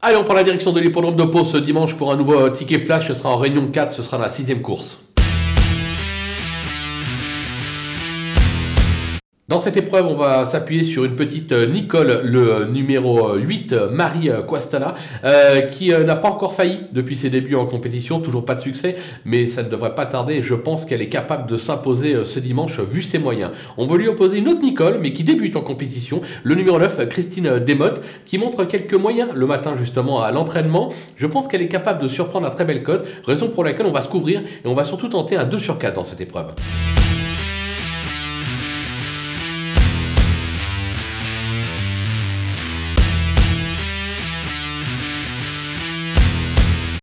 Allez, on prend la direction de l'hippodrome de Pau ce dimanche pour un nouveau ticket flash. Ce sera en réunion 4, ce sera la sixième course. Dans cette épreuve, on va s'appuyer sur une petite euh, Nicole, le euh, numéro 8, euh, Marie Quastala, qui n'a pas encore failli depuis ses débuts en compétition, toujours pas de succès, mais ça ne devrait pas tarder. Je pense qu'elle est capable de s'imposer ce dimanche vu ses moyens. On veut lui opposer une autre Nicole, mais qui débute en compétition, le numéro 9, Christine Desmottes, qui montre quelques moyens le matin justement à l'entraînement. Je pense qu'elle est capable de surprendre un très belle cote, raison pour laquelle on va se couvrir et on va surtout tenter un 2 sur 4 dans cette épreuve.